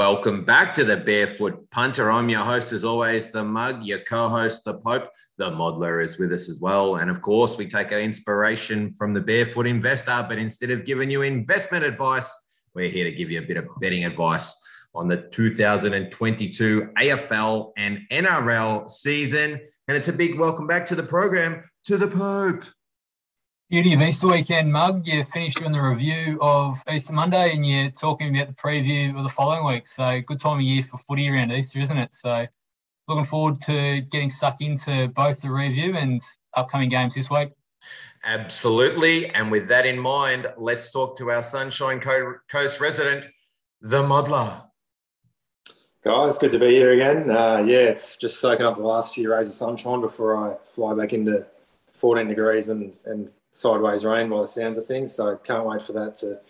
Welcome back to the Barefoot Punter. I'm your host, as always, the Mug, your co host, the Pope. The Modeler is with us as well. And of course, we take our inspiration from the Barefoot Investor, but instead of giving you investment advice, we're here to give you a bit of betting advice on the 2022 AFL and NRL season. And it's a big welcome back to the program to the Pope. Beauty of Easter weekend, Mug. You finished doing the review of Easter Monday and you're talking about the preview of the following week. So, good time of year for footy around Easter, isn't it? So, looking forward to getting stuck into both the review and upcoming games this week. Absolutely. And with that in mind, let's talk to our Sunshine Coast resident, the Modeler. Guys, good to be here again. Uh, yeah, it's just soaking up the last few rays of sunshine before I fly back into 14 degrees and, and sideways rain by the sounds of things. So can't wait for that to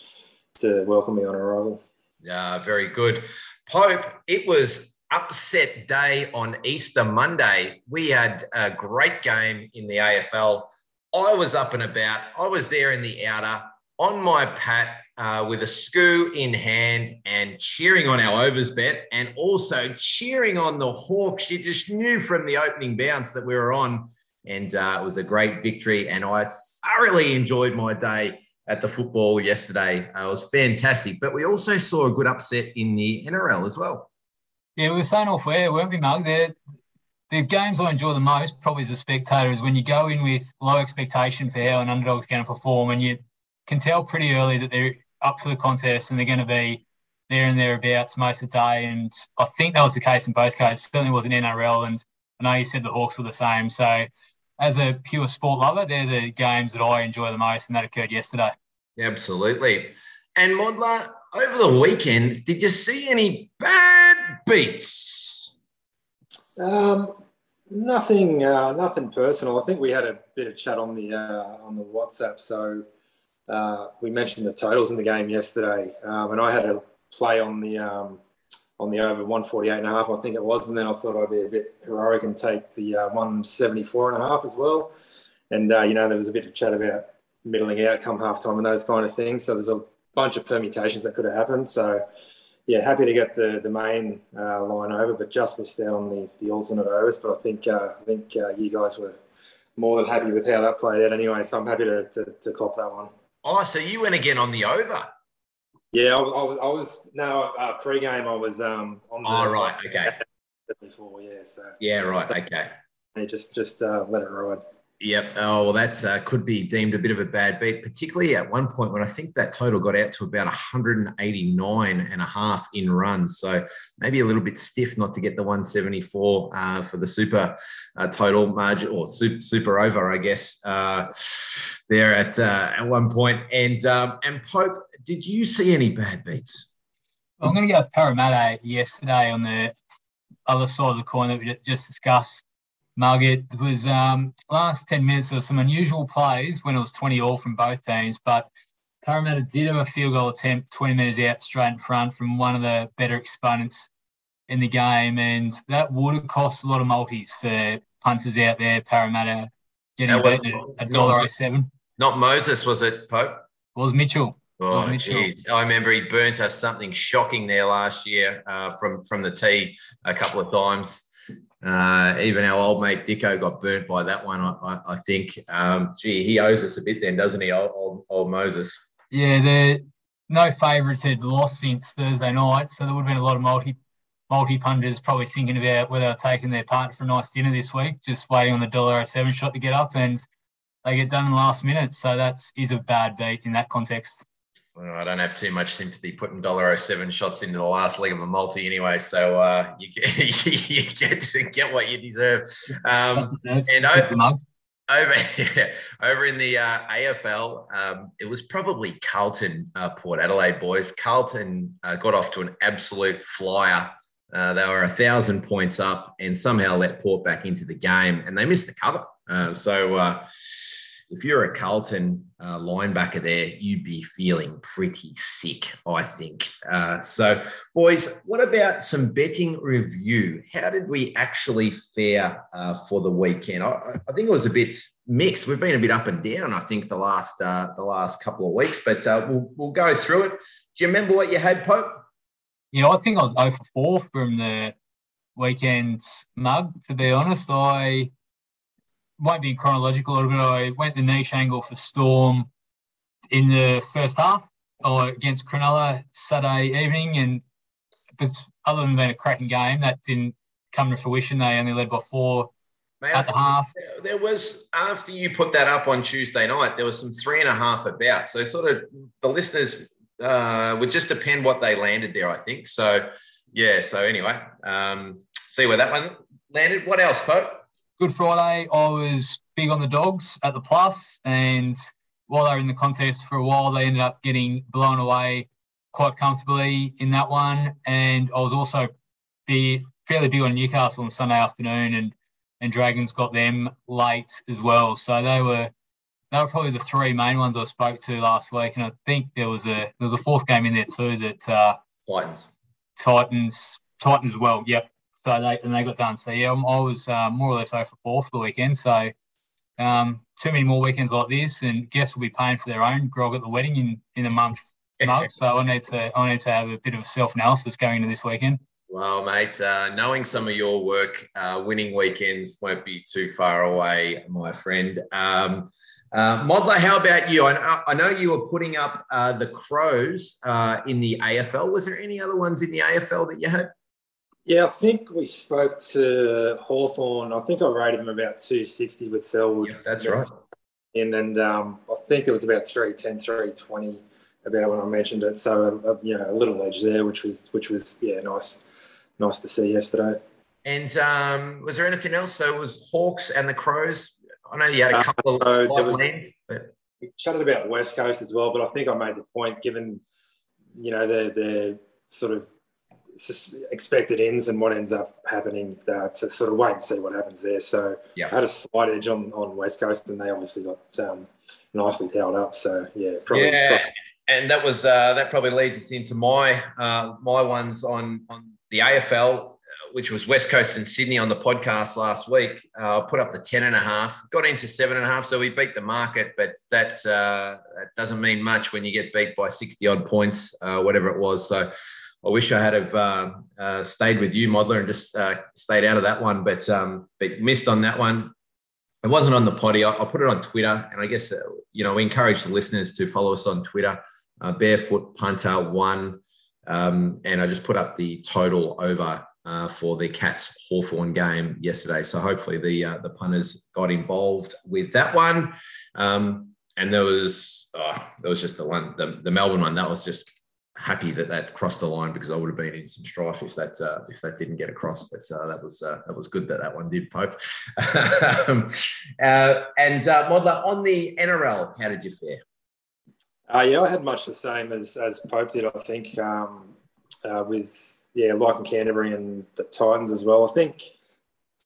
to welcome me on arrival. Yeah, very good. Pope, it was upset day on Easter Monday. We had a great game in the AFL. I was up and about. I was there in the outer on my pat uh, with a skoo in hand and cheering on our overs bet and also cheering on the Hawks. You just knew from the opening bounce that we were on. And uh, it was a great victory. And I thoroughly enjoyed my day at the football yesterday. Uh, it was fantastic. But we also saw a good upset in the NRL as well. Yeah, we were saying off air, weren't we, Mug? The, the games I enjoy the most, probably as a spectator, is when you go in with low expectation for how an underdog's going to perform, and you can tell pretty early that they're up for the contest and they're going to be there and thereabouts most of the day. And I think that was the case in both cases. Certainly was in NRL, and I know you said the Hawks were the same. So as a pure sport lover, they're the games that I enjoy the most, and that occurred yesterday. Absolutely. And Modler, over the weekend, did you see any bad beats? Um, nothing, uh, nothing personal. I think we had a bit of chat on the uh, on the WhatsApp. So uh, we mentioned the totals in the game yesterday, um, and I had a play on the um, on the over 148 and a half, I think it was. And then I thought I'd be a bit heroic and take the uh, 174 and a half as well. And, uh, you know, there was a bit of chat about middling out come half time and those kind of things. So there's a bunch of permutations that could have happened. So, yeah, happy to get the, the main uh, line over, but just missed out on the, the alternate overs. But I think, uh, I think uh, you guys were more than happy with how that played out anyway. So I'm happy to, to, to cop that one. Oh, so you went again on the over? Yeah, I, I was. I was no uh, pre-game. I was um on. The, oh right, okay. Before, yeah. So yeah, right, okay. Just just uh, let it ride. Yep. Oh, well, that uh, could be deemed a bit of a bad beat, particularly at one point when I think that total got out to about 189 and a half in runs. So maybe a little bit stiff not to get the 174 uh, for the super uh, total margin or super, super over, I guess, uh, there at uh, at one point. And um, and Pope, did you see any bad beats? I'm going to go with Parramatta yesterday on the other side of the coin that we just discussed. Margaret was um, last 10 minutes of some unusual plays when it was 20 all from both teams, but Parramatta did have a field goal attempt 20 metres out straight in front from one of the better exponents in the game, and that would have cost a lot of multis for punters out there. Parramatta getting beaten at a dollar oh seven. Not Moses, was it, Pope? It was Mitchell. Oh, geez. I remember he burnt us something shocking there last year uh, from from the tee a couple of times. Uh, even our old mate Dicko got burnt by that one. I, I, I think. Um, gee, he owes us a bit then, doesn't he, old, old, old Moses? Yeah, the no favourites had lost since Thursday night, so there would have been a lot of multi multi punters probably thinking about whether they're taking their partner for a nice dinner this week, just waiting on the dollar seven shot to get up, and they get done in the last minute. So that's is a bad beat in that context. I don't have too much sympathy putting dollar oh seven shots into the last leg of a multi anyway, so uh, you get you get to get what you deserve. Um, and over, over, yeah, over in the uh, AFL, um, it was probably Carlton, uh, Port Adelaide boys. Carlton uh, got off to an absolute flyer. Uh, they were a thousand points up and somehow let Port back into the game, and they missed the cover. Uh, so if you're a Carlton uh, linebacker there, you'd be feeling pretty sick, I think. Uh, so, boys, what about some betting review? How did we actually fare uh, for the weekend? I, I, think it was a bit mixed. We've been a bit up and down, I think, the last uh, the last couple of weeks, but uh, we'll we'll go through it. Do you remember what you had, Pope? know, I think I was 0 for 4 from the weekend's mug, to be honest. I won't be chronological bit. I went the niche angle for Storm in the first half or against Cronulla Saturday evening. And but other than being a cracking game, that didn't come to fruition. They only led by four Mate, at the half. There was after you put that up on Tuesday night, there was some three and a half about. So sort of the listeners uh, would just depend what they landed there, I think. So yeah. So anyway, um, see where that one landed. What else, Pope? Good Friday. I was big on the dogs at the plus, and while they were in the contest for a while, they ended up getting blown away quite comfortably in that one. And I was also be fairly big on Newcastle on Sunday afternoon, and and Dragons got them late as well. So they were they were probably the three main ones I spoke to last week, and I think there was a there was a fourth game in there too that uh, Titans, Titans, Titans well. Yep. So they and they got done. So yeah, I was uh, more or less over four for the weekend. So um, too many more weekends like this, and guests will be paying for their own grog at the wedding in in a month. month. So I need to I need to have a bit of self analysis going into this weekend. Well, mate, uh, knowing some of your work, uh, winning weekends won't be too far away, my friend. Um, uh, Modler, how about you? I, I, know you were putting up uh, the Crows uh, in the AFL. Was there any other ones in the AFL that you had? Yeah, I think we spoke to Hawthorn. I think I rated them about 260 with Selwood. Yeah, that's right. And, and um, I think it was about 310, 320 about when I mentioned it. So, uh, you know, a little edge there, which was, which was, yeah, nice nice to see yesterday. And um, was there anything else? So it was Hawks and the Crows. I know you had a uh, couple uh, of there was, lanes, but chatted about West Coast as well. But I think I made the point, given you know the the sort of expected ends and what ends up happening, uh, to sort of wait and see what happens there. So yeah. I had a slight edge on, on West Coast, and they obviously got um, nicely towed up. So yeah, probably. Yeah. Probably. And that was uh, that probably leads us into my uh, my ones on on the AFL, which was West Coast and Sydney on the podcast last week, uh, put up the 10 and a half, got into seven and a half. So we beat the market, but that's, uh, that doesn't mean much when you get beat by 60 odd points, uh, whatever it was. So I wish I had have uh, uh, stayed with you, Modler, and just uh, stayed out of that one, but, um, but missed on that one. It wasn't on the potty. I, will put it on Twitter, and I guess you know we encourage the listeners to follow us on Twitter. Barefoot Punter One. Um, and I just put up the total over uh, for the Cats Hawthorn game yesterday. So hopefully the uh, the punters got involved with that one. Um, and there was oh, there was just the one the, the Melbourne one that was just happy that that crossed the line because I would have been in some strife if that uh, if that didn't get across. But uh, that was uh, that was good that that one did, Pope. um, uh, and uh, Modler on the NRL, how did you fare? Uh, yeah, I had much the same as, as Pope did, I think, um, uh, with, yeah, like in Canterbury and the Titans as well. I think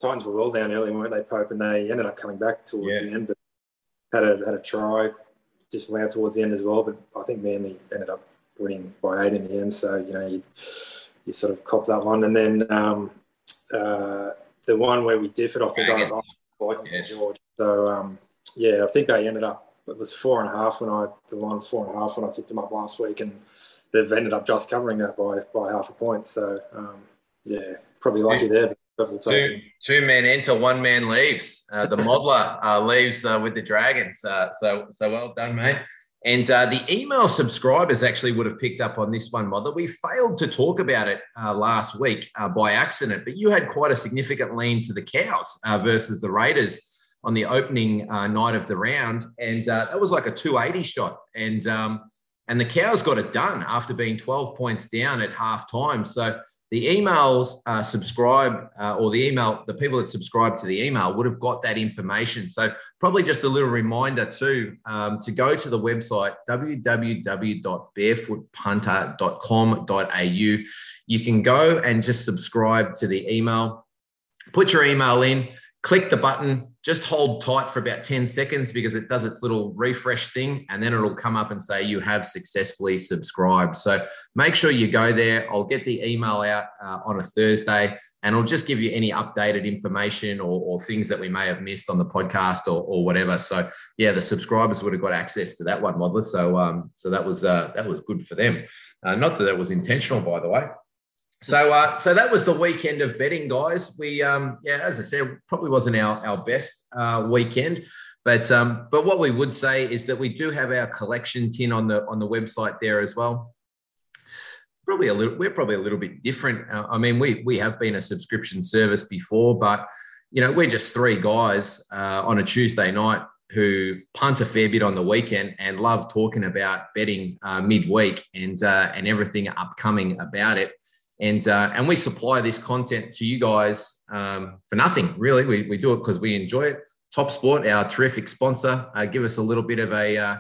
Titans were well down early, weren't they, Pope? And they ended up coming back towards yeah. the end, but had a, had a try disallowed towards the end as well. But I think Manly ended up winning by eight in the end. So, you know, you, you sort of cop that one. And then um, uh, the one where we differed, I think I, I like St George. So, um, yeah, I think they ended up it was four and a half when I the line was four and a half when I took them up last week, and they've ended up just covering that by by half a point. So um, yeah, probably lucky there. But we'll two, two men enter, one man leaves. Uh, the modeler uh, leaves uh, with the Dragons. Uh, so so well done, mate. And uh, the email subscribers actually would have picked up on this one, Modeler. We failed to talk about it uh, last week by accident, but you had quite a significant lean to the Cows versus the Raiders on the opening uh, night of the round, and uh, that was like a 280 shot. And um, and the cows got it done after being 12 points down at half time. So the emails uh, subscribe uh, or the email, the people that subscribe to the email would have got that information. So probably just a little reminder too um, to go to the website www.barefootpunter.com.au. You can go and just subscribe to the email, put your email in, click the button, just hold tight for about 10 seconds because it does its little refresh thing and then it'll come up and say you have successfully subscribed. So make sure you go there. I'll get the email out uh, on a Thursday and it'll just give you any updated information or, or things that we may have missed on the podcast or, or, whatever. So yeah, the subscribers would have got access to that one, Modler. So um, so that was uh, that was good for them. Uh, not that that was intentional, by the way. So, uh, so that was the weekend of betting, guys. We, um, yeah, as I said, probably wasn't our our best uh, weekend, but um, but what we would say is that we do have our collection tin on the on the website there as well. Probably a little, we're probably a little bit different. Uh, I mean, we we have been a subscription service before, but you know, we're just three guys uh, on a Tuesday night who punt a fair bit on the weekend and love talking about betting uh, midweek and uh, and everything upcoming about it. And uh, and we supply this content to you guys um, for nothing, really. We, we do it because we enjoy it. Top Sport, our terrific sponsor, uh, give us a little bit of a uh,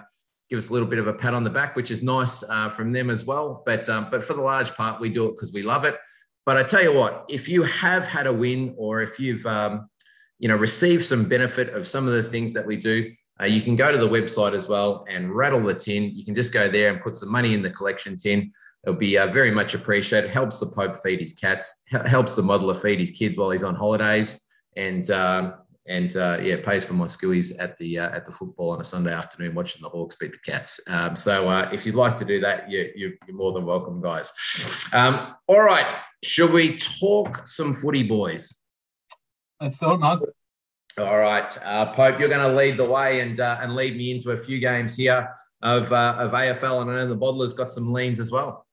give us a little bit of a pat on the back, which is nice uh, from them as well. But um, but for the large part, we do it because we love it. But I tell you what, if you have had a win or if you've um, you know received some benefit of some of the things that we do, uh, you can go to the website as well and rattle the tin. You can just go there and put some money in the collection tin. It'll be uh, very much appreciated. Helps the Pope feed his cats. Helps the modeler feed his kids while he's on holidays, and um, and uh, yeah, pays for my skillies at the uh, at the football on a Sunday afternoon watching the Hawks beat the Cats. Um, so uh, if you'd like to do that, you, you, are more than welcome, guys. Um, all right, should we talk some footy, boys? Let's it, Mark. All right, uh, Pope, you're going to lead the way and uh, and lead me into a few games here of of AFL, and I know the Modler's got some leans as well.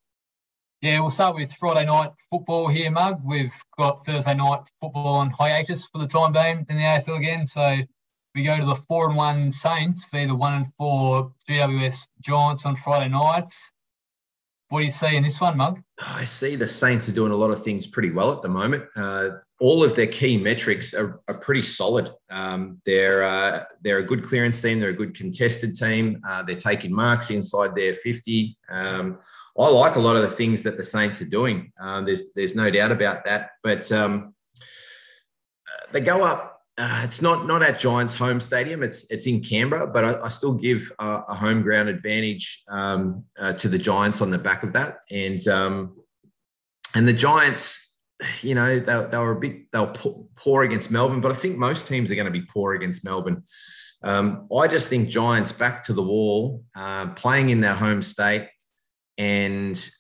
Yeah, we'll start with Friday night football here, Mug. We've got Thursday night football on hiatus for the time being in the AFL again. So we go to the four and one Saints for the one and four GWS Giants on Friday nights. What do you see in this one, Mug? I see the Saints are doing a lot of things pretty well at the moment. Uh, all of their key metrics are, are pretty solid. Um, they're uh, they're a good clearance team. They're a good contested team. Uh, they're taking marks inside their fifty. Um, I like a lot of the things that the Saints are doing. Um, there's there's no doubt about that. But um, they go up. Uh, it's not not at Giants' home stadium. It's it's in Canberra, but I, I still give a, home ground advantage um, uh, to the Giants on the back of that. And um, and the Giants, you know, they, they were a bit they were poor against Melbourne, but I think most teams are going to be poor against Melbourne. Um, I just think Giants back to the wall, uh, playing in their home state and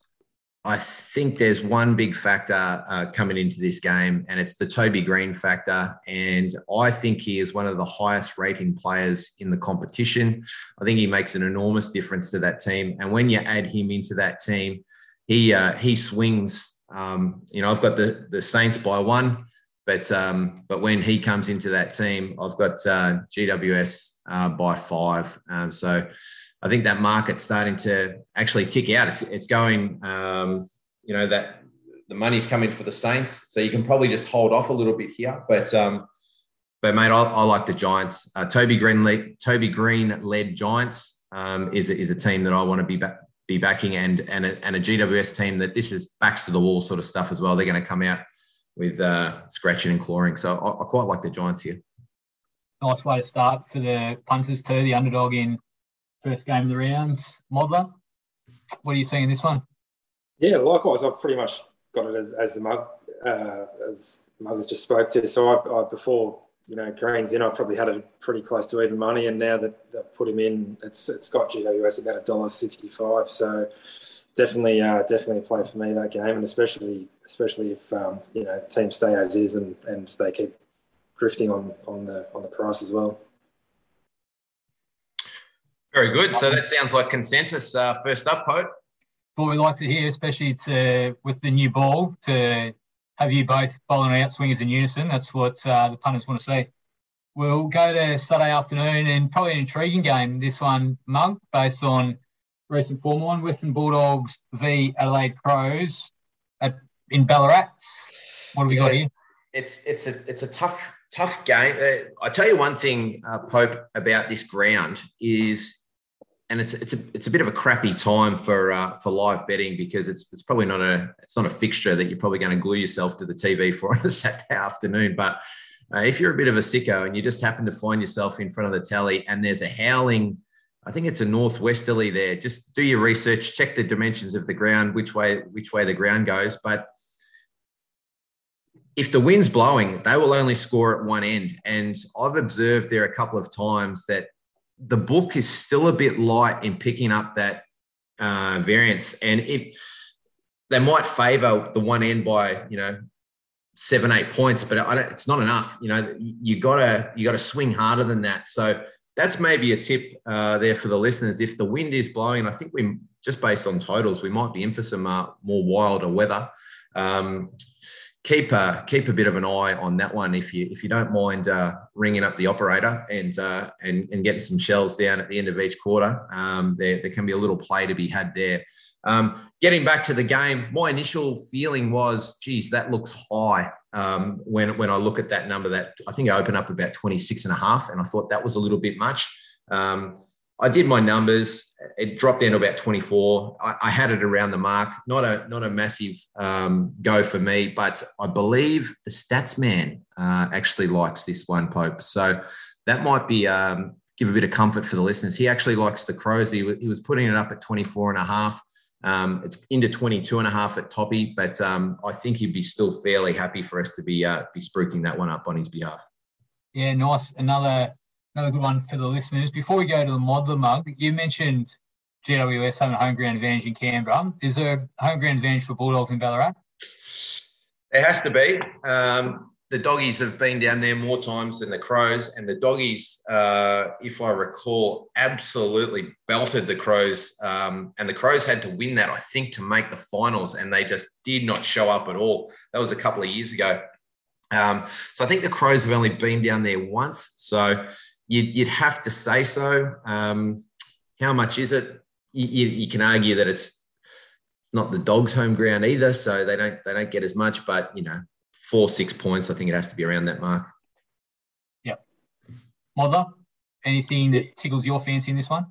I think there's one big factor uh, coming into this game, and it's the Toby Greene factor. And I think he is one of the highest rating players in the competition. I think he makes an enormous difference to that team. And when you add him into that team, he uh, he swings. Um, you know, I've got the the Saints by one, but um, but when he comes into that team, I've got uh, GWS uh, by five. Um, so I think that market's starting to actually tick out. It's, it's going, um, you know, that the money's coming for the Saints, so you can probably just hold off a little bit here. But um, but mate, I, I like the Giants. Uh, Toby Greene, led, Toby Greene led Giants um, is a, is a team that I want to be back, be backing, and and a, and a GWS team that this is backs to the wall sort of stuff as well. They're going to come out with uh, scratching and clawing. So I, I quite like the Giants here. Nice way to start for the punters too. The underdog in first game of the rounds. Modler, what are you seeing in this one? Yeah, likewise, I've pretty much got it as, as the mug, uh, as mug has just spoke to. So I, I, before you know Greene's in, I probably had it pretty close to even money, and now that they've put him in, it's it's got GWS about a dollar sixty five. So definitely, uh, definitely a play for me that game, and especially especially if um, you know teams stay as is and, and they keep drifting on on the on the price as well. Very good. So that sounds like consensus. Uh, first up, Pope. What we like to hear, especially to with the new ball, to have you both bowling out swingers in unison. That's what uh, the punters want to see. We'll go to Saturday afternoon and probably an intriguing game. This one, Mug, based on recent form on Western Bulldogs v Adelaide Crows at, in Ballarat. What have we yeah, got here? It's it's a it's a tough tough game. Uh, I tell you one thing, uh, Pope, about this ground is and it's it's a it's a bit of a crappy time for uh, for live betting because it's it's probably not a it's not a fixture that you're probably going to glue yourself to the TV for on a Saturday afternoon. But uh, if you're a bit of a sicko and you just happen to find yourself in front of the tally and there's a howling, I think it's a northwesterly there. Just do your research, check the dimensions of the ground, which way which way the ground goes. But if the wind's blowing, they will only score at one end. And I've observed there a couple of times that the book is still a bit light in picking up that uh, variance. And it, they might favour the one end by you know seven eight points, but I don't it's not enough. You know, you gotta you gotta swing harder than that. So that's maybe a tip uh, there for the listeners. If the wind is blowing, I think we just based on totals, we might be in for some uh, more wilder weather. Um, keep a keep a bit of an eye on that one if you if you don't mind uh, ringing up the operator and uh, and and getting some shells down at the end of each quarter. Um, there there can be a little play to be had there. Um, getting back to the game, my initial feeling was, geez, that looks high. Um, when when I look at that number, that I think I opened up about 26 and a half, and I thought that was a little bit much. Um, I did my numbers. It dropped down to about 24. I, I had it around the mark. Not a not a massive um, go for me, but I believe the stats man uh, actually likes this one, Pope. So that might be um, give a bit of comfort for the listeners. He actually likes the Crows. He, he was putting it up at 24 and a half. Um, it's into 22 and a half at Toppy, but um, I think he'd be still fairly happy for us to be uh, be spruiking that one up on his behalf. Yeah, nice. Another another good one for the listeners. Before we go to the modeler mug, you mentioned GWS having a home ground advantage in Canberra. Is there a home ground advantage for Bulldogs in Ballarat? It has to be. Um, the doggies have been down there more times than the crows, and the doggies, uh, if I recall, absolutely belted the crows. Um, and the crows had to win that, I think, to make the finals, and they just did not show up at all. That was a couple of years ago. Um, so I think the crows have only been down there once. So you'd, you'd have to say so. Um, how much is it? You, you, you can argue that it's not the dogs' home ground either, so they don't they don't get as much. But you know, four, six points. I think it has to be around that mark. Yep. Modler, anything that tickles your fancy in this one?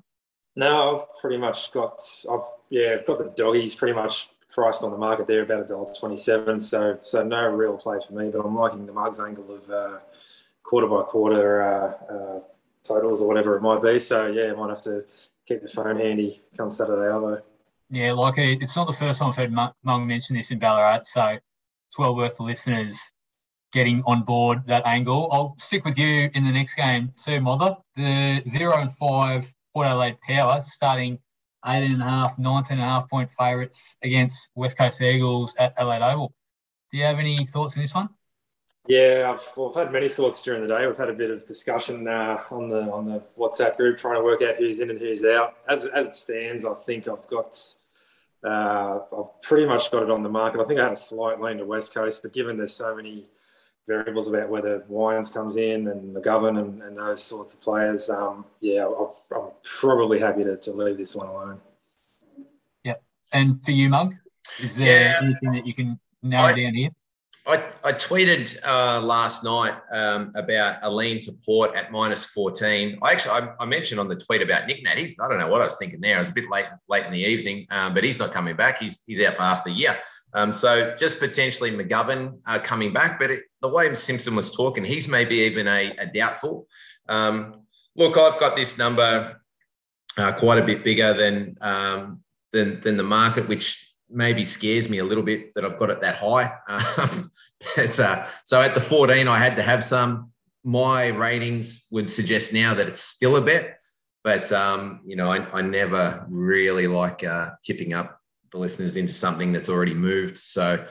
No, I've pretty much got, I've, yeah, I've got the doggies pretty much priced on the market there about a dollar twenty-seven. So, so no real play for me, but I'm liking the mugs angle of uh, quarter by quarter uh, uh, totals or whatever it might be. So yeah, might have to keep the phone handy come Saturday, although. Yeah, like uh, it's not the first time I've heard Mug mention this in Ballarat. So it's well worth the listeners getting on board that angle. I'll stick with you in the next game too, Modler. The zero and five Port Adelaide Power starting eight and a half, 19 and a half point favourites against West Coast Eagles at Adelaide Oval. Do you have any thoughts on this one? Yeah, I've, well, I've had many thoughts during the day. We've had a bit of discussion uh, on the on the WhatsApp group trying to work out who's in and who's out. As, as it stands, I think I've got uh, I've pretty much got it on the market. I think I had a slight lean to West Coast, but given there's so many variables about whether Wines comes in and McGovern and, and those sorts of players, um, yeah, i am probably happy to, to leave this one alone. Yep. And for you, Mug, is there yeah. anything that you can narrow I, down here? I, I tweeted uh, last night um, about a lean to Port at minus 14. I actually I, I, mentioned on the tweet about Nick Nat. He's, I don't know what I was thinking there. It was a bit late late in the evening, um, but he's not coming back. He's he's out for half the year. Um, so just potentially McGovern uh, coming back. But it, the way Simpson was talking, he's maybe even a, a doubtful. Um, look, I've got this number uh, quite a bit bigger than um, than than the market, which maybe scares me a little bit that I've got it that high. Um, uh, so at the 14, I had to have some. My ratings would suggest now that it's still a bet, but um, you know, I, I, never really like uh, tipping up the listeners into something that's already moved. So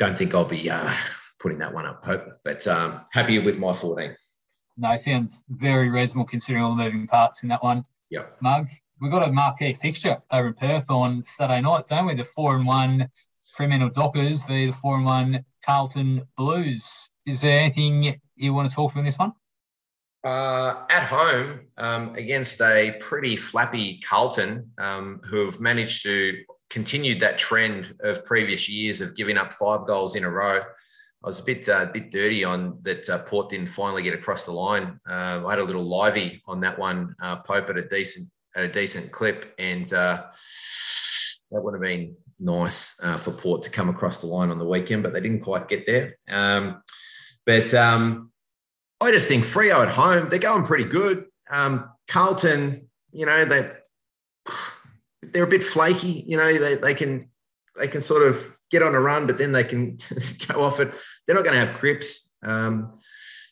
don't think I'll be uh, putting that one up, Pope, but um, happy with my 14. No, sounds very reasonable considering all the moving parts in that one. Yep. Mug, we've got a marquee fixture over in Perth on Saturday night, don't we? The four and one Fremantle Dockers v the four and one Carlton Blues. Is there anything you want to talk about in this one? Uh, at home um, against a pretty flappy Carlton, um, who have managed to continue that trend of previous years of giving up five goals in a row. I was a bit uh, bit dirty on that. Uh, Port didn't finally get across the line. Uh, I had a little livey on that one. Uh, Pope at a decent at a decent clip, and uh, that would have been nice uh, for Port to come across the line on the weekend, but they didn't quite get there. Um, but um, I just think Freo at home, they're going pretty good. Um, Carlton, you know, they they're a bit flaky. You know, they, they can they can sort of get on a run, but then they can go off it. They're not going to have Cripps. Um,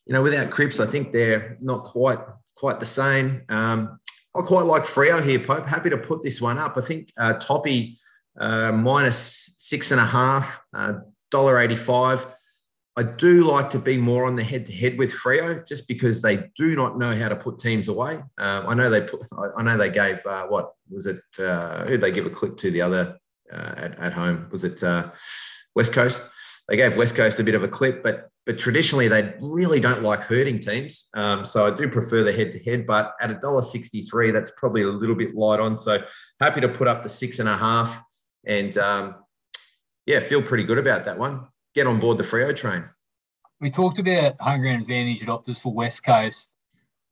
you know, without Cripps, I think they're not quite quite the same. Um, I quite like Freo here, Pope. Happy to put this one up. I think uh, Toppy uh, minus six and a half, uh, dollar eighty-five. I do like to be more on the head-to-head with Freo, just because they do not know how to put teams away. Um, I know they put. I know they gave uh, what was it? Uh, who did they give a clip to the other uh, at, at home? Was it uh, West Coast? They gave West Coast a bit of a clip, but but traditionally they really don't like hurting teams. Um, so I do prefer the head-to-head. But at a dollar sixty-three, that's probably a little bit light on. So happy to put up the six and a half, and um, yeah, feel pretty good about that one get on board the Freo train. We talked about home ground advantage at Optus for West Coast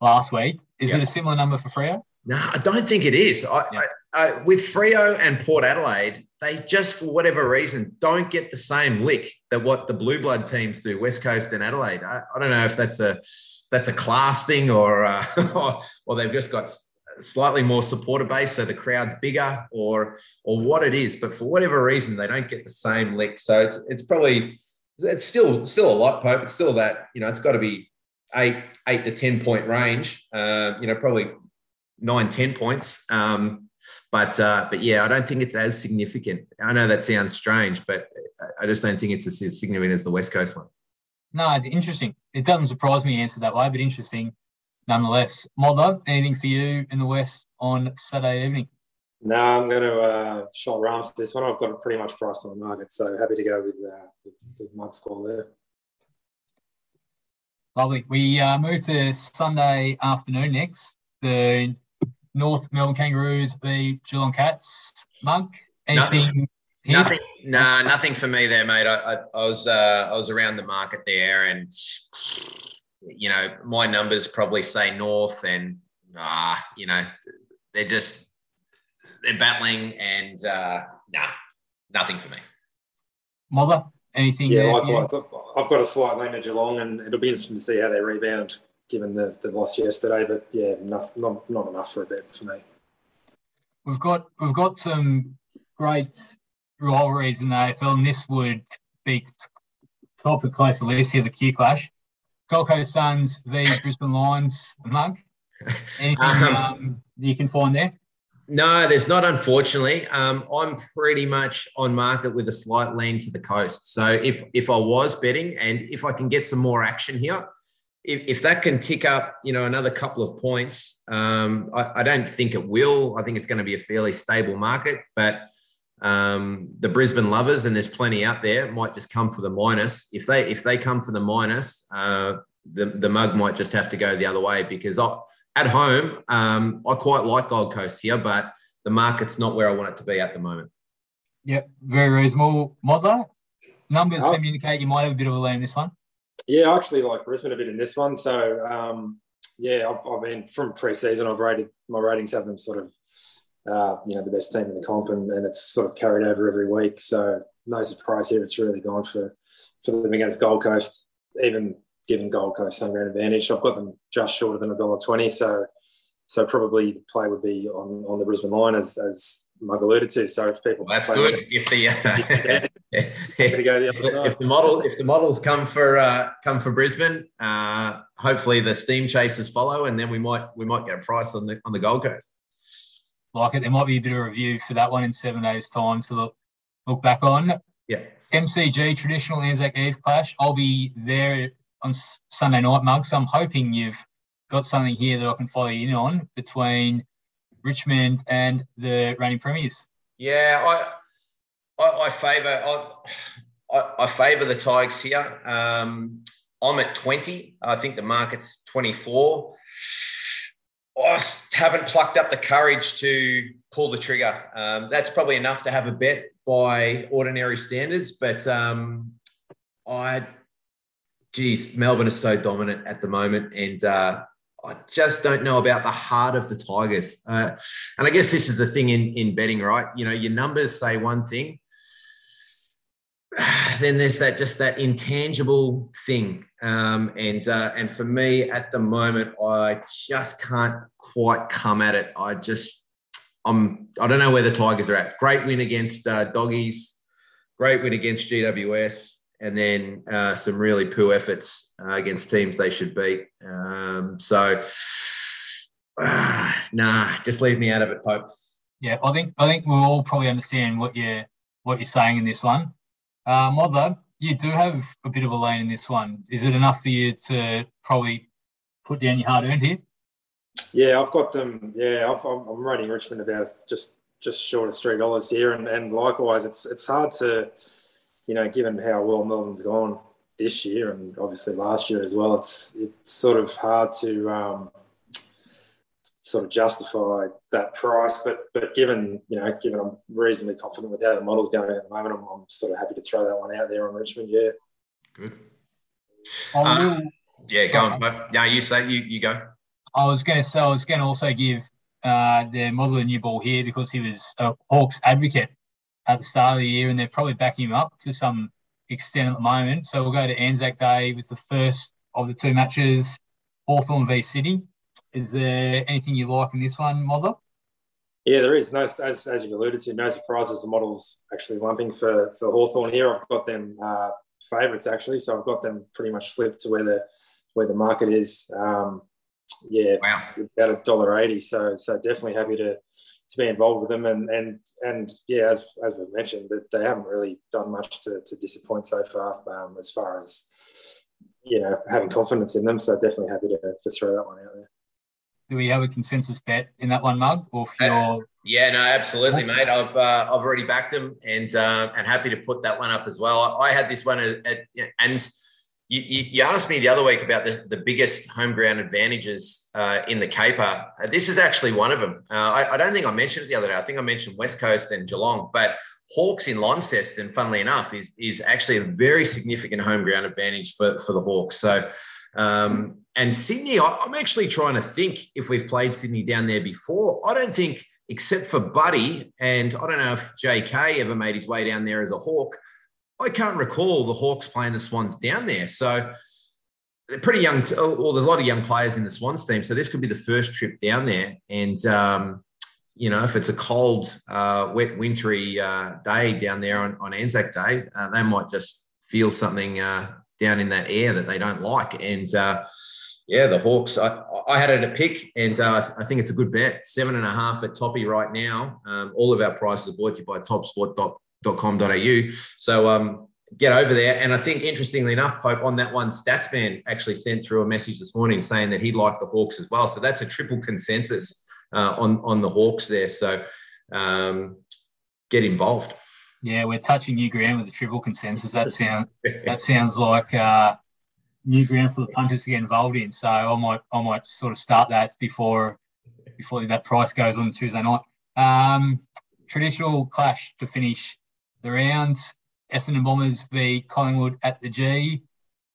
last week. Is yep. it a similar number for Freo? No, I don't think it is. I, I, I, with Freo and Port Adelaide, they just for whatever reason don't get the same lick that what the blue blood teams do, West Coast and Adelaide. I, I don't know if that's a that's a class thing or uh, or, or they've just got slightly more supporter base, so the crowd's bigger, or or what it is. But for whatever reason, they don't get the same lick. So it's it's probably it's still still a lot, Pope. It's still that you know it's got to be eight eight to ten point range. Uh, you know, probably nine ten points. Um, but uh, but yeah, I don't think it's as significant. I know that sounds strange, but I just don't think it's as significant as the West Coast one. No, it's interesting. It doesn't surprise me you answered that way, but interesting nonetheless. Modler, anything for you in the West on Saturday evening? No, I'm going to uh, shot Rams this one. I've got it pretty much priced on the market, so happy to go with uh, with, with Mug's call there. Lovely. We uh, move to Sunday afternoon next. The North Melbourne Kangaroos v Geelong Cats. Mug, anything? Nothing. Nothing. Nah, nothing for me there, mate. I, I, I was uh, I was around the market there, and you know, my numbers probably say North, and ah, uh, you know, they're just they're battling, and uh, nah, nothing for me. Modler, anything? Yeah, likewise. I've got a slight lean to Geelong, and it'll be interesting to see how they rebound given the, the loss yesterday. But yeah, not, not not enough for a bet for me. We've got we've got some great rivalries in the AFL, and this would be top of close list here, the Q Clash. Gold Coast Suns v Brisbane Lions mug. Anything um, um, you can find there? No, there's not, unfortunately. Um, I'm pretty much on market with a slight lean to the coast. So if if I was betting and if I can get some more action here, if, if that can tick up, you know, another couple of points, um, I, I, don't think it will. I think it's going to be a fairly stable market, but um, the Brisbane lovers, and there's plenty out there, might just come for the minus. If they if they come for the minus, uh, the the mug might just have to go the other way because I, at home um, I quite like Gold Coast here, but the market's not where I want it to be at the moment. Yep, very reasonable. Modler, numbers oh. indicate you might have a bit of a lean in this one. Yeah, I actually like Brisbane a bit in this one. So um, yeah, I've, I've been from pre-season. I've rated my ratings have them sort of uh, you know, the best team in the comp, and, and it's sort of carried over every week. So no surprise here. It's really gone for for them against Gold Coast, even given Gold Coast some ground advantage. I've got them just shorter than a dollar twenty. So so probably the play would be on on the Brisbane line as as Mug alluded to. So if people well, that's good. if the, uh, if, the if the model if the models come for uh, come for Brisbane, uh, hopefully the steam chasers follow, and then we might we might get a price on the on the Gold Coast like it. There might be a bit of review for that one in seven days' time to look look back on. Yeah. MCG traditional Anzac Eve clash. I'll be there on Sunday night, Mug. So I'm hoping you've got something here that I can follow you in on between Richmond and the reigning premiers. Yeah, I I, I favour I, I, I favour the Tigers here. Um, I'm at 20. I think the market's 24. I haven't plucked up the courage to pull the trigger. Um, that's probably enough to have a bet by ordinary standards, but um, I, geez, Melbourne is so dominant at the moment, and uh, I just don't know about the heart of the Tigers. Uh, and I guess this is the thing in in betting, right? You know, your numbers say one thing, then there's that just that intangible thing, um, and uh, and for me at the moment, I just can't quite come at it. I just I'm I don't know where the Tigers are at. Great win against uh, Doggies, great win against GWS, and then uh, some really poor efforts uh, against teams they should beat. Um, so nah, just leave me out of it, Pope. Yeah, I think I think we'll all probably understand what you're what you're saying in this one. Uh, Modler, you do have a bit of a lane in this one. Is it enough for you to probably put down your hard earned here? Yeah, I've got them. Yeah, i am rating Richmond about just just short of three dollars here, and, and likewise, it's it's hard to, you know, given how well Melbourne's gone this year and obviously last year as well, it's it's sort of hard to um, sort of justify that price. But but given you know, given I'm reasonably confident with how the model's going at the moment, I'm, I'm sort of happy to throw that one out there on Richmond. Yeah. Good. Uh, yeah, go on. Yeah, you say you you go. I was going to say I was going to also give uh, the model a new ball here because he was a Hawks advocate at the start of the year, and they're probably backing him up to some extent at the moment. So we'll go to Anzac Day with the first of the two matches, Hawthorn v Sydney. Is there anything you like in this one, Modler? Yeah, there is. No, as, as you've alluded to, no surprises. The model's actually lumping for, for Hawthorn here. I've got them uh, favourites actually, so I've got them pretty much flipped to where the where the market is. Um, yeah, wow. about a dollar eighty. So so definitely happy to to be involved with them and and and yeah, as as we mentioned, that they haven't really done much to, to disappoint so far um, as far as you know having confidence in them. So definitely happy to, to throw that one out there. Do we have a consensus bet in that one, Mug, or for your? Yeah, no, absolutely, mate. I've uh, I've already backed them and uh, and happy to put that one up as well. I, I had this one at, at and you, you, asked me the other week about the, the biggest home ground advantages uh, in the caper. Uh, this is actually one of them. Uh, I, I, don't think I mentioned it the other day. I think I mentioned West Coast and Geelong, but Hawks in Launceston, funnily enough, is, is actually a very significant home ground advantage for, for the Hawks. So, um, and Sydney, I, I'm actually trying to think if we've played Sydney down there before. I don't think, except for Buddy, and I don't know if JK ever made his way down there as a Hawk. I can't recall the Hawks playing the Swans down there. So they're pretty young. well, there's a lot of young players in the Swans team. So this could be the first trip down there. And, um, you know, if it's a cold, uh, wet, wintry uh, day down there on, on Anzac Day, uh, they might just feel something uh, down in that air that they don't like. And, uh, yeah, the Hawks. I, I had it a pick, and uh, I think it's a good bet. Seven and a half at Toppy right now. Um, all of our prices are brought to you by TopSport au. So um, get over there. And I think, interestingly enough, Pope on that one, Statsman actually sent through a message this morning saying that he liked the Hawks as well. So that's a triple consensus uh, on on the Hawks there. So um, get involved. Yeah, we're touching new ground with the triple consensus. That sounds that sounds like uh, new ground for the punters to get involved in. So I might I might sort of start that before before that price goes on Tuesday night. Um, traditional clash to finish the rounds. Essendon Bombers v Collingwood at the G.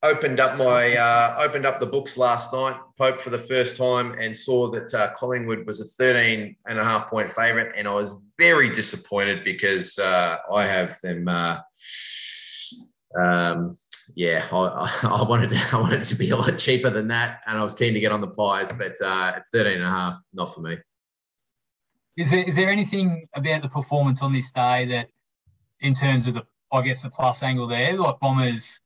Opened up my uh, opened up the books last night, Pope for the first time, and saw that uh, Collingwood was a 13 and a half point favourite, and I was very disappointed because uh, I have them. Uh, um, yeah, I, I, wanted I wanted to be a lot cheaper than that, and I was keen to get on the pies, but uh, 13 and a half, not for me. Is there, is there anything about the performance on this day that in terms of the, I guess, the plus angle there. Like Bombers,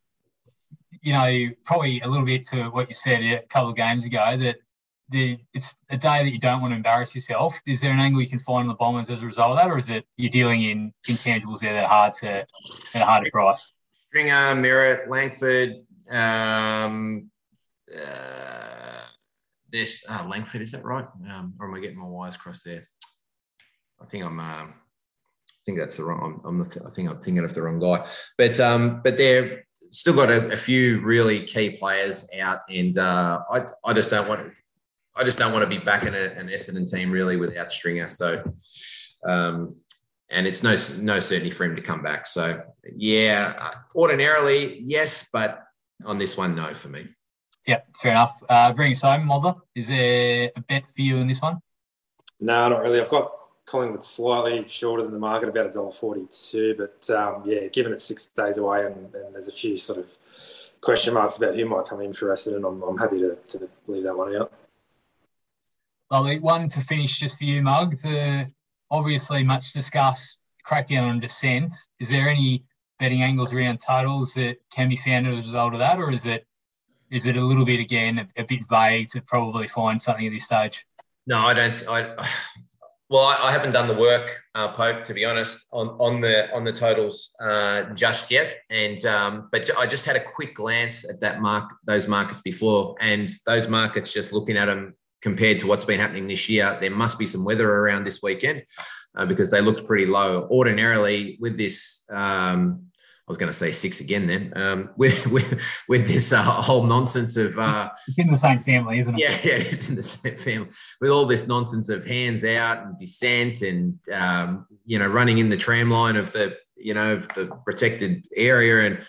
you know, probably a little bit to what you said a couple of games ago that the it's a day that you don't want to embarrass yourself. Is there an angle you can find on the Bombers as a result of that, or is it you're dealing in intangibles there that are hard to that are hard to price? Stringer, Merrett, Langford, um, uh, this uh, Langford is that right? Um, or am I getting my wires crossed there? I think I'm. Um, think that's the wrong. I'm, I'm I think I'm thinking of the wrong guy. But um, but they're still got a, a few really key players out, and uh, I I just don't want I just don't want to be backing a, an Essendon team really without Stringer. So. Um, and it's no no certainty for him to come back. So yeah, uh, ordinarily yes, but on this one, no for me. Yeah, fair enough. Uh, bring us home, Modler. Is there a bet for you in this one? No, not really. I've got Collingwood slightly shorter than the market, about $1.42. But um, yeah, given it's six days away and, and, there's a few sort of question marks about who might come in for Essendon, I'm, I'm happy to, to leave that one out. Lovely. One to finish just for you, Mug. The obviously much discussed crackdown on dissent. Is there any betting angles around totals that can be found as a result of that, or is it is it a little bit again a, a bit vague to probably find something at this stage? No, I don't. I Well, I, I haven't done the work, uh, Pope, to be honest, on, on the on the totals uh, just yet. And um, but I just had a quick glance at that mark, those markets before, and those markets. Just looking at them compared to what's been happening this year, there must be some weather around this weekend uh, because they looked pretty low. Ordinarily, with this um, I was going to say six again then. Um, with with with this uh, whole nonsense of uh, it's in the same family, isn't it? Yeah, yeah, it's in the same family. With all this nonsense of hands out and dissent and um, you know running in the tram line of the you know the protected area and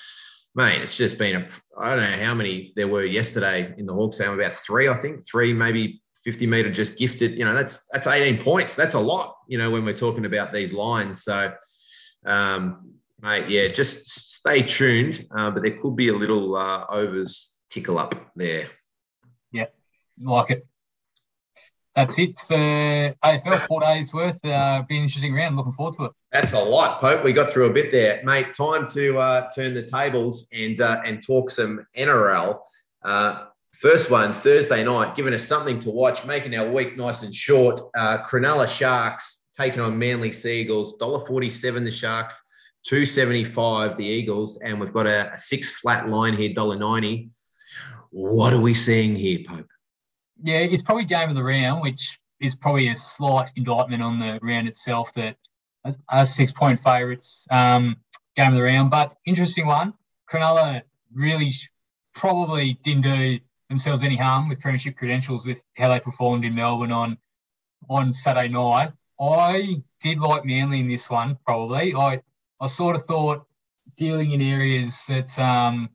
mate, it's just been a I don't know how many there were yesterday in the Hawks-Suns, about three, I think, three maybe 50 meter just gifted. You know, that's that's 18 points. That's a lot. You know, when we're talking about these lines, so. Um, Mate, yeah, just stay tuned, uh, but there could be a little uh, overs tickle up there. Yeah, like it. That's it for AFL, four days worth. Uh, be an interesting round. Looking forward to it. That's a lot, Pope. We got through a bit there, mate. Time to uh, turn the tables and uh, and talk some NRL. Uh, first one Thursday night, giving us something to watch, making our week nice and short. Uh, Cronulla Sharks taking on Manly Sea Eagles. Dollar forty-seven. The Sharks. 275 the Eagles, and we've got a, a six flat line here, $1.90. What are we seeing here, Pope? Yeah, it's probably game of the round, which is probably a slight indictment on the round itself that as six point favourites, um, game of the round. But interesting one. Cronulla really probably didn't do themselves any harm with premiership credentials with how they performed in Melbourne on on Saturday night. I did like Manly in this one, probably. I I sort of thought dealing in areas that um,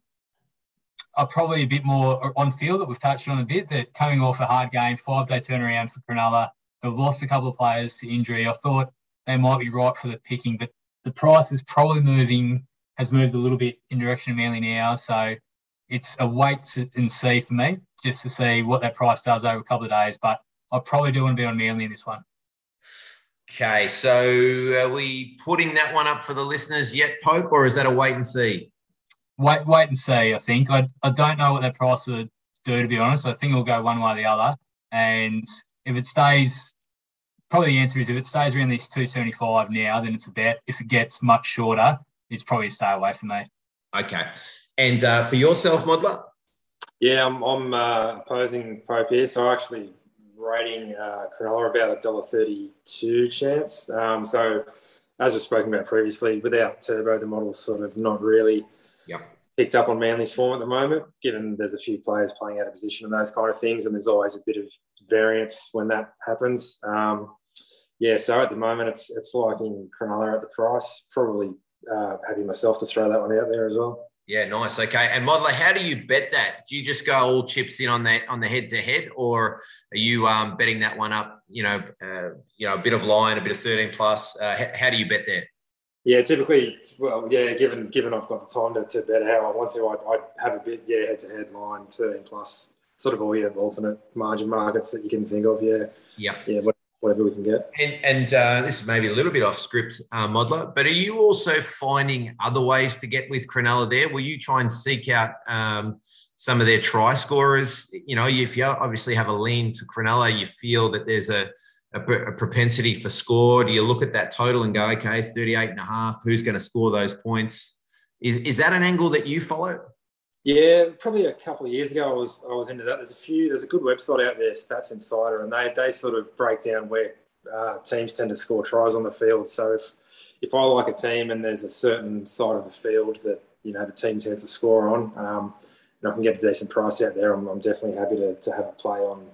are probably a bit more on field that we've touched on a bit. That coming off a hard game, five day turnaround for Cronulla, they've lost a couple of players to injury. I thought they might be right for the picking, but the price is probably moving has moved a little bit in direction of Manly now. So it's a wait and see for me just to see what that price does over a couple of days. But I probably do want to be on Manly in this one. Okay, so are we putting that one up for the listeners yet, Pope, or is that a wait and see? Wait, wait and see. I think I, I don't know what that price would do to be honest. I think it'll go one way or the other. And if it stays, probably the answer is if it stays around this two seventy five now, then it's a bet. If it gets much shorter, it's probably a stay away from me. Okay, and uh, for yourself, Modler. Yeah, I'm, I'm uh, opposing Pope here, so I actually rating uh, Cronulla about a dollar thirty-two chance. Um, so, as we've spoken about previously, without Turbo, the model's sort of not really yep. picked up on Manly's form at the moment. Given there's a few players playing out of position and those kind of things, and there's always a bit of variance when that happens. Um, yeah, so at the moment it's it's liking Cronulla at the price. Probably uh, happy myself to throw that one out there as well. Yeah, nice. Okay, and Modler, how do you bet that? Do you just go all chips in on that on the head to head, or are you um, betting that one up? You know, uh, you know, a bit of line, a bit of thirteen plus. Uh, how, how, do you bet there? Yeah, typically, well, yeah, given given I've got the time to, to bet how I want to, I'd, I'd have a bit, yeah, head to head line, thirteen plus, sort of all your alternate margin markets that you can think of. Yeah, yeah, yeah whatever we can get. And, and uh, this is maybe a little bit off script, uh, Modler, but are you also finding other ways to get with Cronulla there? Will you try and seek out um, some of their try scorers? You know, if you obviously have a lean to Cronulla, you feel that there's a, a, a propensity for score. Do you look at that total and go, okay, 38 and a half, who's going to score those points? Is, is that an angle that you follow? Yeah, probably a couple of years ago, I was I was into that. There's a few. There's a good website out there, Stats Insider, and they they sort of break down where uh, teams tend to score tries on the field. So if if I like a team and there's a certain side of the field that you know the team tends to score on, um, and I can get a decent price out there, I'm, I'm definitely happy to, to have a play on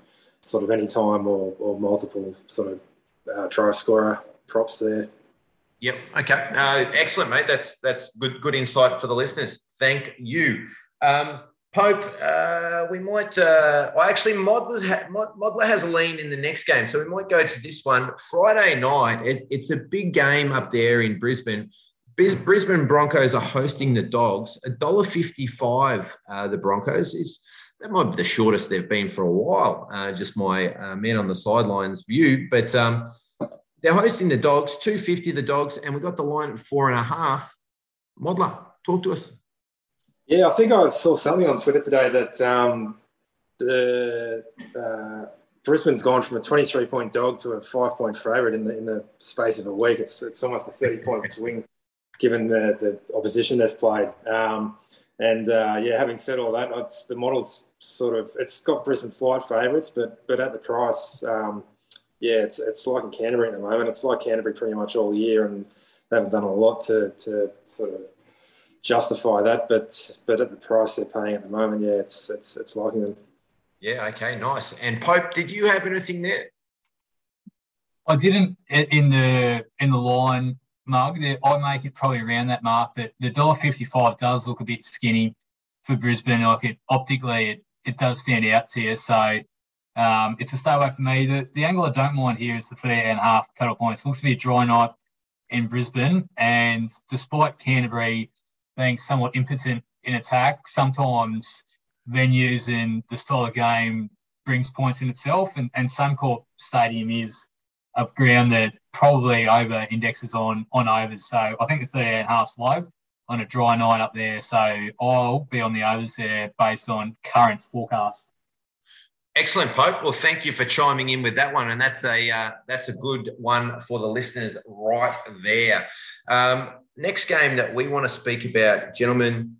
sort of any time or, or multiple sort of uh, try scorer props there. Yep. Okay. Uh, excellent, mate. That's that's good good insight for the listeners. Thank you. Um, Pope, uh, we might. Uh, well, actually, Modler's ha- Modler has a lean in the next game, so we might go to this one Friday night. It, it's a big game up there in Brisbane. Brisbane Broncos are hosting the Dogs. A dollar fifty-five. Uh, the Broncos is that might be the shortest they've been for a while. Uh, just my uh, man on the sidelines view, but um, they're hosting the Dogs. Two fifty the Dogs, and we got the line at four and a half. Modler, talk to us. Yeah, I think I saw something on Twitter today that um, the uh, Brisbane's gone from a 23 point dog to a five point favourite in the in the space of a week. It's it's almost a 30 point swing, given the the opposition they've played. Um, and uh, yeah, having said all that, it's, the model's sort of it's got Brisbane slight favourites, but but at the price, um, yeah, it's it's like in Canterbury at the moment. It's like Canterbury pretty much all year, and they haven't done a lot to to sort of justify that. But but at the price they're paying at the moment, yeah, it's it's it's liking them. Yeah. Okay. Nice. And Pope, did you have anything there? I didn't in the in the line mug. I make it probably around that mark, but the dollar fifty five does look a bit skinny for Brisbane. Like it optically, it, it does stand out to you. So um, it's a stay away for me. The the angle I don't mind here is the three and a half total points. It looks to be a dry night in Brisbane, and despite Canterbury being somewhat impotent in attack, sometimes venues and the style of game brings points in itself. And, and Suncorp Stadium is a ground that probably over indexes on on overs. So I think the 38 and a half low on a dry night up there. So I'll be on the overs there based on current forecast. Excellent, Pope. Well, thank you for chiming in with that one, and that's a uh, that's a good one for the listeners right there. Um, next game that we want to speak about, gentlemen,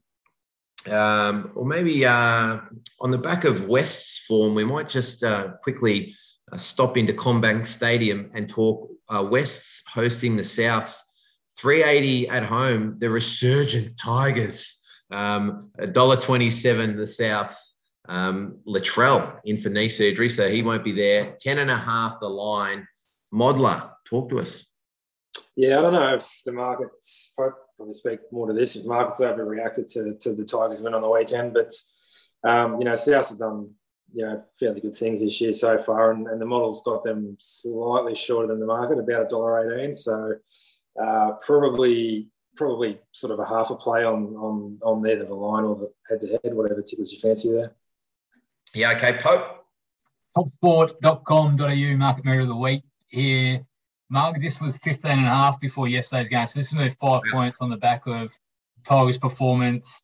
um, or maybe uh, on the back of West's form, we might just uh, quickly uh, stop into CommBank Stadium and talk uh, West's hosting the Souths. 380 at home, the resurgent Tigers. Um, $1.27 the Souths. Um, Latrell in for knee surgery, so he won't be there. 10 and a half the line. Modler, talk to us. Yeah, I don't know if the market's probably speak more to this if markets overreacted to, to the Tigers win on the weekend. But, um, you know, South have done, you know, fairly good things this year so far. And, and the model's got them slightly shorter than the market, about $1.18. So uh, probably probably sort of a half a play on on on either the line or the head to head, whatever tickles your fancy there. Yeah, okay. Pope. Topsport.com.au market mirror of the week here Mug, this was 15 and a half before yesterday's game. So this is moved five yeah. points on the back of Tigers' performance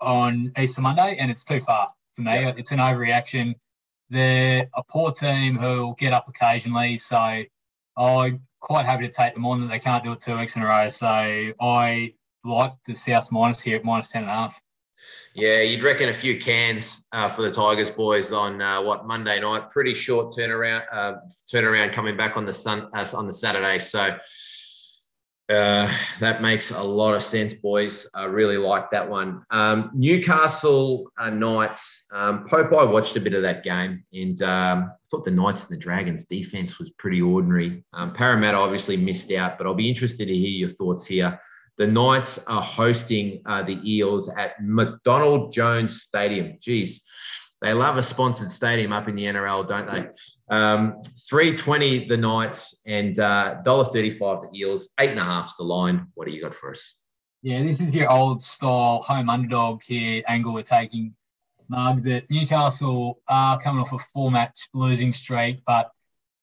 on Easter Monday, and it's too far for me. Yeah. It's an overreaction. They're a poor team who'll get up occasionally, so I'm quite happy to take them on that they can't do it two weeks in a row. So I like the South minus here at minus 10 and a half. Yeah, you'd reckon a few cans uh, for the Tigers boys on uh, what Monday night. Pretty short turnaround. Uh, turnaround coming back on the sun uh, on the Saturday. So uh, that makes a lot of sense, boys. I really like that one. Um, Newcastle uh, Knights. Um, Pope, I watched a bit of that game, and um, thought the Knights and the Dragons defense was pretty ordinary. Um, Parramatta obviously missed out, but I'll be interested to hear your thoughts here. The Knights are hosting uh, the Eels at McDonald Jones Stadium. Geez, they love a sponsored stadium up in the NRL, don't they? Um, 320 the Knights and uh, $1.35 the Eels, eight and a half's the line. What do you got for us? Yeah, this is your old style home underdog here angle we're taking. Mug that Newcastle are coming off a four match losing streak, but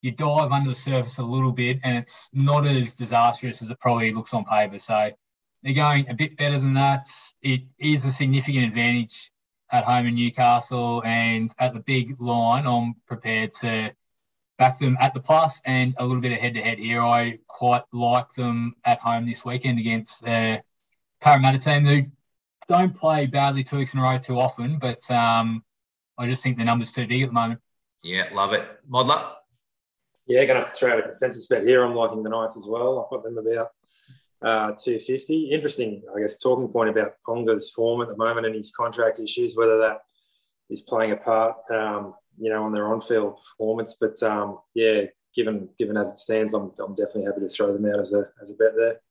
you dive under the surface a little bit and it's not as disastrous as it probably looks on paper. So they're going a bit better than that. It is a significant advantage at home in Newcastle and at the big line. I'm prepared to back them at the plus and a little bit of head to head here. I quite like them at home this weekend against the Parramatta team who don't play badly two weeks in a row too often, but um, I just think the number's too big at the moment. Yeah, love it. Modler? Yeah, going to have to throw out a consensus bet here. I'm liking the Knights as well. I've got them about uh, 250. Interesting, I guess, talking point about Ponga's form at the moment and his contract issues, whether that is playing a part, um, you know, on their on-field performance. But um, yeah, given given as it stands, I'm, I'm definitely happy to throw them out as a as a bet there.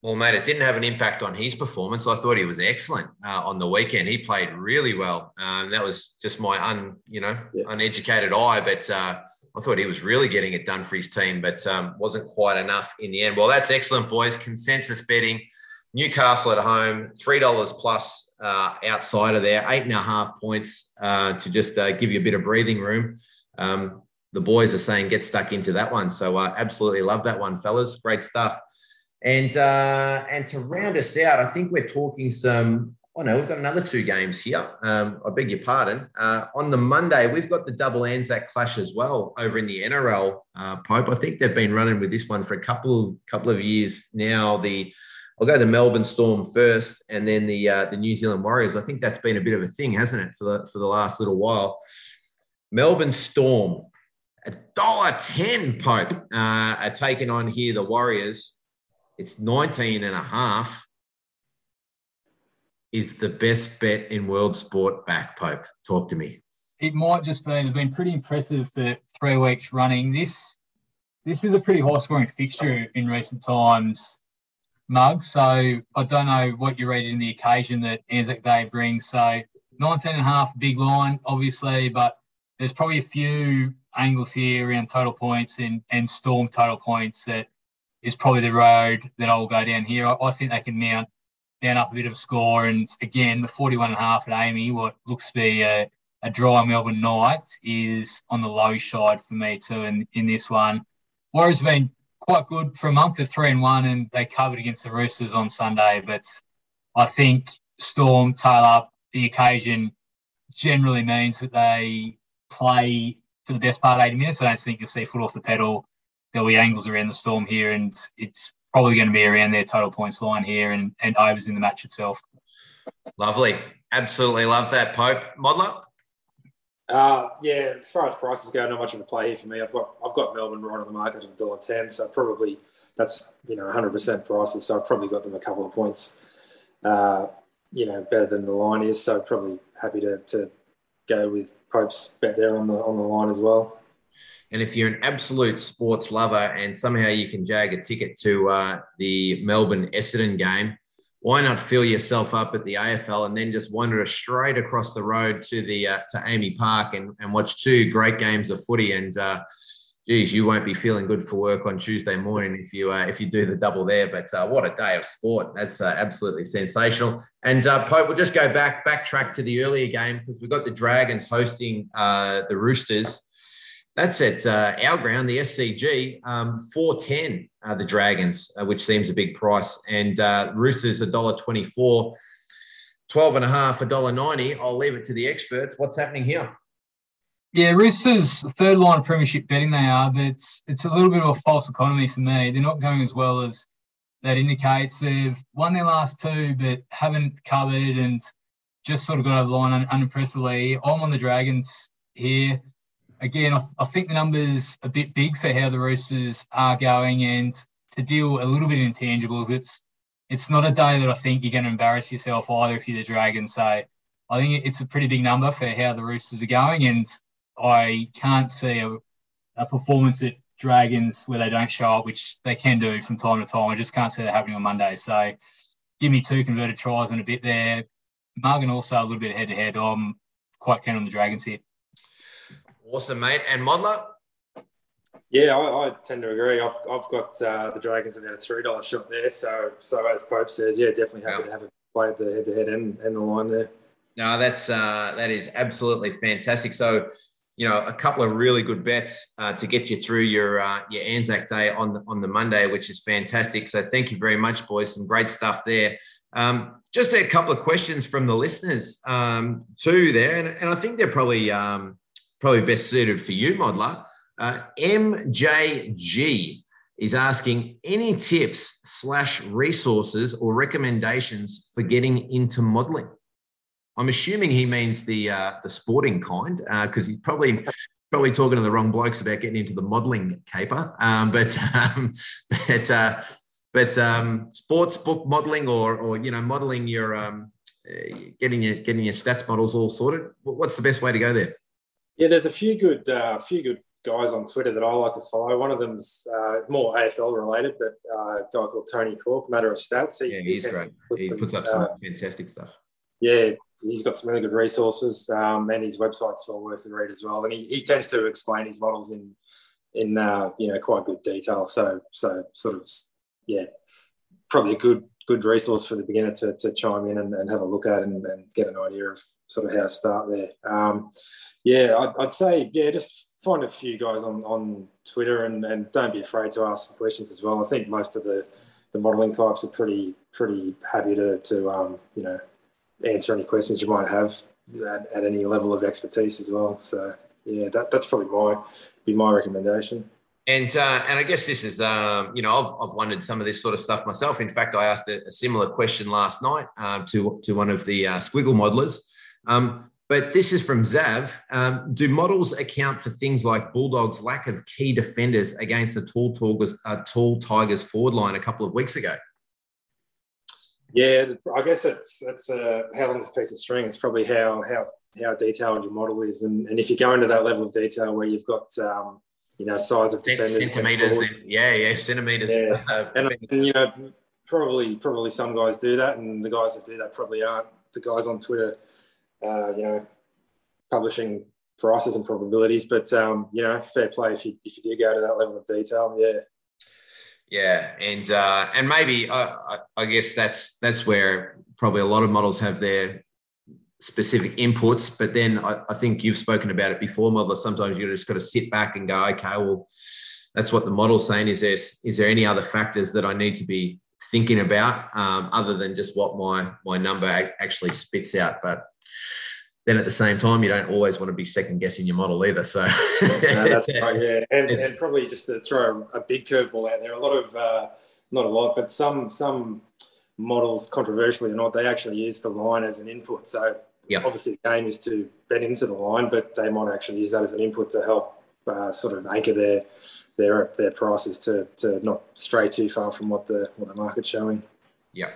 Well, mate, it didn't have an impact on his performance. I thought he was excellent uh, on the weekend. He played really well. Um, that was just my un, you know, yeah. uneducated eye, but uh, I thought he was really getting it done for his team, but um, wasn't quite enough in the end. Well, that's excellent, boys. Consensus betting. Newcastle at home, three dollars plus uh, outside of there, eight and a half points uh, to just uh, give you a bit of breathing room. Um, the boys are saying get stuck into that one, so uh, absolutely love that one, fellas. Great stuff. And uh, and to round us out, I think we're talking some Oh no, we've got another two games here. Um, I beg your pardon. Uh, on the Monday, we've got the double Anzac clash as well over in the NRL. Uh, Pope, I think they've been running with this one for a couple of, couple of years now. The I'll go the Melbourne Storm first, and then the uh, the New Zealand Warriors. I think that's been a bit of a thing, hasn't it, for the for the last little while? Melbourne Storm, a dollar ten. Pope uh, are taking on here the Warriors. It's 19 and a half. Is the best bet in world sport back, Pope? Talk to me. It might just be. They've been pretty impressive for three weeks running. This this is a pretty high scoring fixture in recent times mug. So I don't know what you read in the occasion that Anzac Day brings. So 19 and a half, big line, obviously, but there's probably a few angles here around total points and, and storm total points that is probably the road that I'll go down here. I, I think they can mount down up a bit of score. And again, the 41 and a half at AAMI, what looks to be a, a dry Melbourne night, is on the low side for me too in, in this one. Warriors have been quite good for a month of three and one, and they covered against the Roosters on Sunday. But I think Storm tail up the occasion generally means that they play for the best part of 80 minutes. I don't think you'll see foot off the pedal. There'll be angles around the Storm here, and it's probably going to be around their total points line here and, and overs in the match itself. Lovely. Absolutely love that, Pope. Modler? Uh, yeah, as far as prices go, not much of a play here for me. I've got I've got Melbourne right on the market at dollar ten, so probably that's you know 100 percent prices. So I've probably got them a couple of points, uh, you know, better than the line is. So probably happy to, to go with Pope's bet there on the on the line as well. And if you're an absolute sports lover and somehow you can jag a ticket to uh, the Melbourne Essendon game, why not fill yourself up at the AFL and then just wander straight across the road to the uh, to AAMI Park and, and watch two great games of footy and uh, geez, you won't be feeling good for work on Tuesday morning if you uh, if you do the double there. But uh, what a day of sport! That's uh, absolutely sensational. And uh, Pope, we'll just go back backtrack to the earlier game because we've got the Dragons hosting uh, the Roosters that's at uh, our ground, the SCG, um, 410, uh, the Dragons, uh, which seems a big price. And uh, Roosters, $1.24, 12 and a half, $1.90. I'll leave it to the experts. What's happening here? Yeah, Roosters, third line of premiership betting they are, but it's, it's a little bit of a false economy for me. They're not going as well as that indicates. They've won their last two, but haven't covered and just sort of got over the line un- unimpressively. I'm on the Dragons here again, I, I, think the numbers a bit big for how the Roosters are going, and to deal a little bit in intangibles, it's it's not a day that I think you're going to embarrass yourself either if you're the Dragons. So I think it's a pretty big number for how the Roosters are going, and I can't see a, a performance at Dragons where they don't show up, which they can do from time to time. I just can't see that happening on Monday. So give me two converted tries and a bit there. Morgan also a little bit head to head. I'm quite keen on the Dragons here. Awesome, mate. And Modler? Yeah, I, I, tend to agree. I've, I've got uh, the Dragons at a three dollar shot there. So so as Pope says, yeah, definitely happy yeah. to have a play at the head to head and and the line there. No, that's uh, that is absolutely fantastic. So you know, a couple of really good bets uh, to get you through your uh, your Anzac Day on the, on the Monday, which is fantastic. So thank you very much, boys. Some great stuff there. Um, just a couple of questions from the listeners um, too there, and, and I think they're probably um, probably best suited for you, modeler. Uh, MJG is asking any tips slash resources or recommendations for getting into modeling. I'm assuming he means the uh, the sporting kind because uh, he's probably probably talking to the wrong blokes about getting into the modeling caper. Um, but um, but uh, but um, sports book modeling or or you know modeling your um, uh, getting your getting your stats models all sorted. What's the best way to go there? Yeah, there's a few good, uh, few good guys on Twitter that I like to follow. One of them's uh, more AFL related, but uh, a guy called Tony Corke, Matter of Stats. He, yeah, he's he great. Put he them, puts up some uh, fantastic stuff. Yeah, he's got some really good resources, um, and his website's well worth a read as well. And he, he tends to explain his models in in uh, you know quite good detail. So so sort of yeah, probably a good good resource for the beginner to, to chime in and, and have a look at and, and, get an idea of sort of how to start there. Um, yeah, I'd, I'd, say, yeah, just find a few guys on, on Twitter and, and don't be afraid to ask some questions as well. I think most of the, the modelling types are pretty pretty happy to, to um, you know, answer any questions you might have at, at any level of expertise as well. So yeah, that, that's probably my be my recommendation. And uh, and I guess this is um, you know I've, I've wondered some of this sort of stuff myself. In fact, I asked a, a similar question last night um, to to one of the uh, Squiggle modelers. Um, but this is from Zav. Um, do models account for things like Bulldogs' lack of key defenders against the tall Tigers, uh, tall Tigers forward line a couple of weeks ago? Yeah, I guess it's that's uh, how long's a piece of string. It's probably how how how detailed your model is, and, and if you go into that level of detail where you've got um, you know size of defenders, centimeters, yeah, yeah, centimeters, yeah. Uh, and, and, you know probably probably some guys do that, and the guys that do that probably aren't the guys on Twitter uh, you know, publishing prices and probabilities. But um, you know, fair play if you if you do go to that level of detail. Yeah. Yeah, and uh, and maybe uh, I guess that's that's where probably a lot of models have their specific inputs. But then I, I think you've spoken about it before, modeler. Sometimes you just got to sit back and go, okay, well, that's what the model's saying. Is there is there any other factors that I need to be thinking about um, other than just what my my number actually spits out? But then at the same time, you don't always want to be second guessing your model either. So no, that's right, yeah, and, and probably just to throw a, a big curveball out there, a lot of uh, not a lot, but some some models, controversially or not, they actually use the line as an input. So yep. obviously the game is to bet into the line, but they might actually use that as an input to help uh, sort of anchor their their their prices to to not stray too far from what the what the market's showing. Yeah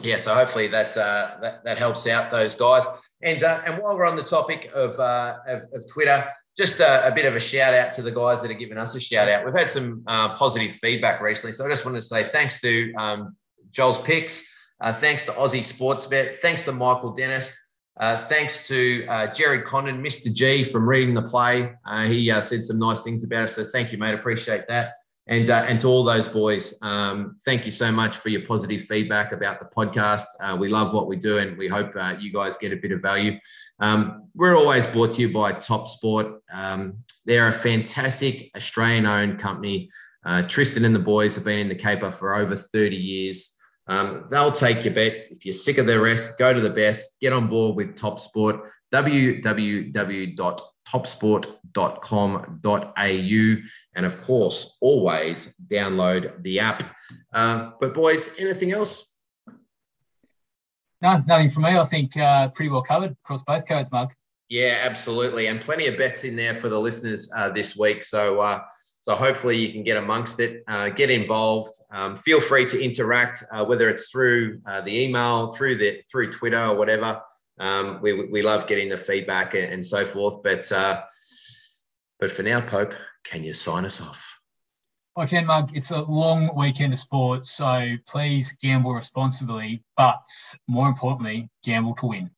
yeah, so hopefully that, uh, that that helps out those guys. And uh, and while we're on the topic of uh, of, of, Twitter, just a, a, bit of a shout out to the guys that are giving us a shout out. We've had some uh, positive feedback recently, so I just wanted to say thanks to um, Joel's Picks, uh, thanks to Aussie Sportsbet, thanks to Michael Dennis. Uh, thanks to uh, Jared Condon, Mr. G, from reading the play. Uh, he uh, said some nice things about us. So thank you, mate. Appreciate that. And, uh, and to all those boys, um, thank you so much for your positive feedback about the podcast. We love what we do, and we hope you guys get a bit of value. Um, we're always brought to you by Top Sport. Um, they're a fantastic Australian owned company. Tristan and the boys have been in the caper for over 30 years. Um, they'll take your bet. If you're sick of the rest, go to the best. Get on board with Top Sport. www topsport.com.au. And of course, always download the app. Uh, but, boys, anything else? No, nothing from me. I think uh, pretty well covered across both codes, Mark. Yeah, absolutely. And plenty of bets in there for the listeners uh, this week. So, uh, so hopefully you can get amongst it, uh, get involved. Um, feel free to interact, uh, whether it's through uh, the email, through the through Twitter or whatever. Um, we, we love getting the feedback and, and so forth. But uh, but for now, Pope, can you sign us off? I can, Mug. It's a long weekend of sport, so please gamble responsibly, but more importantly, gamble to win.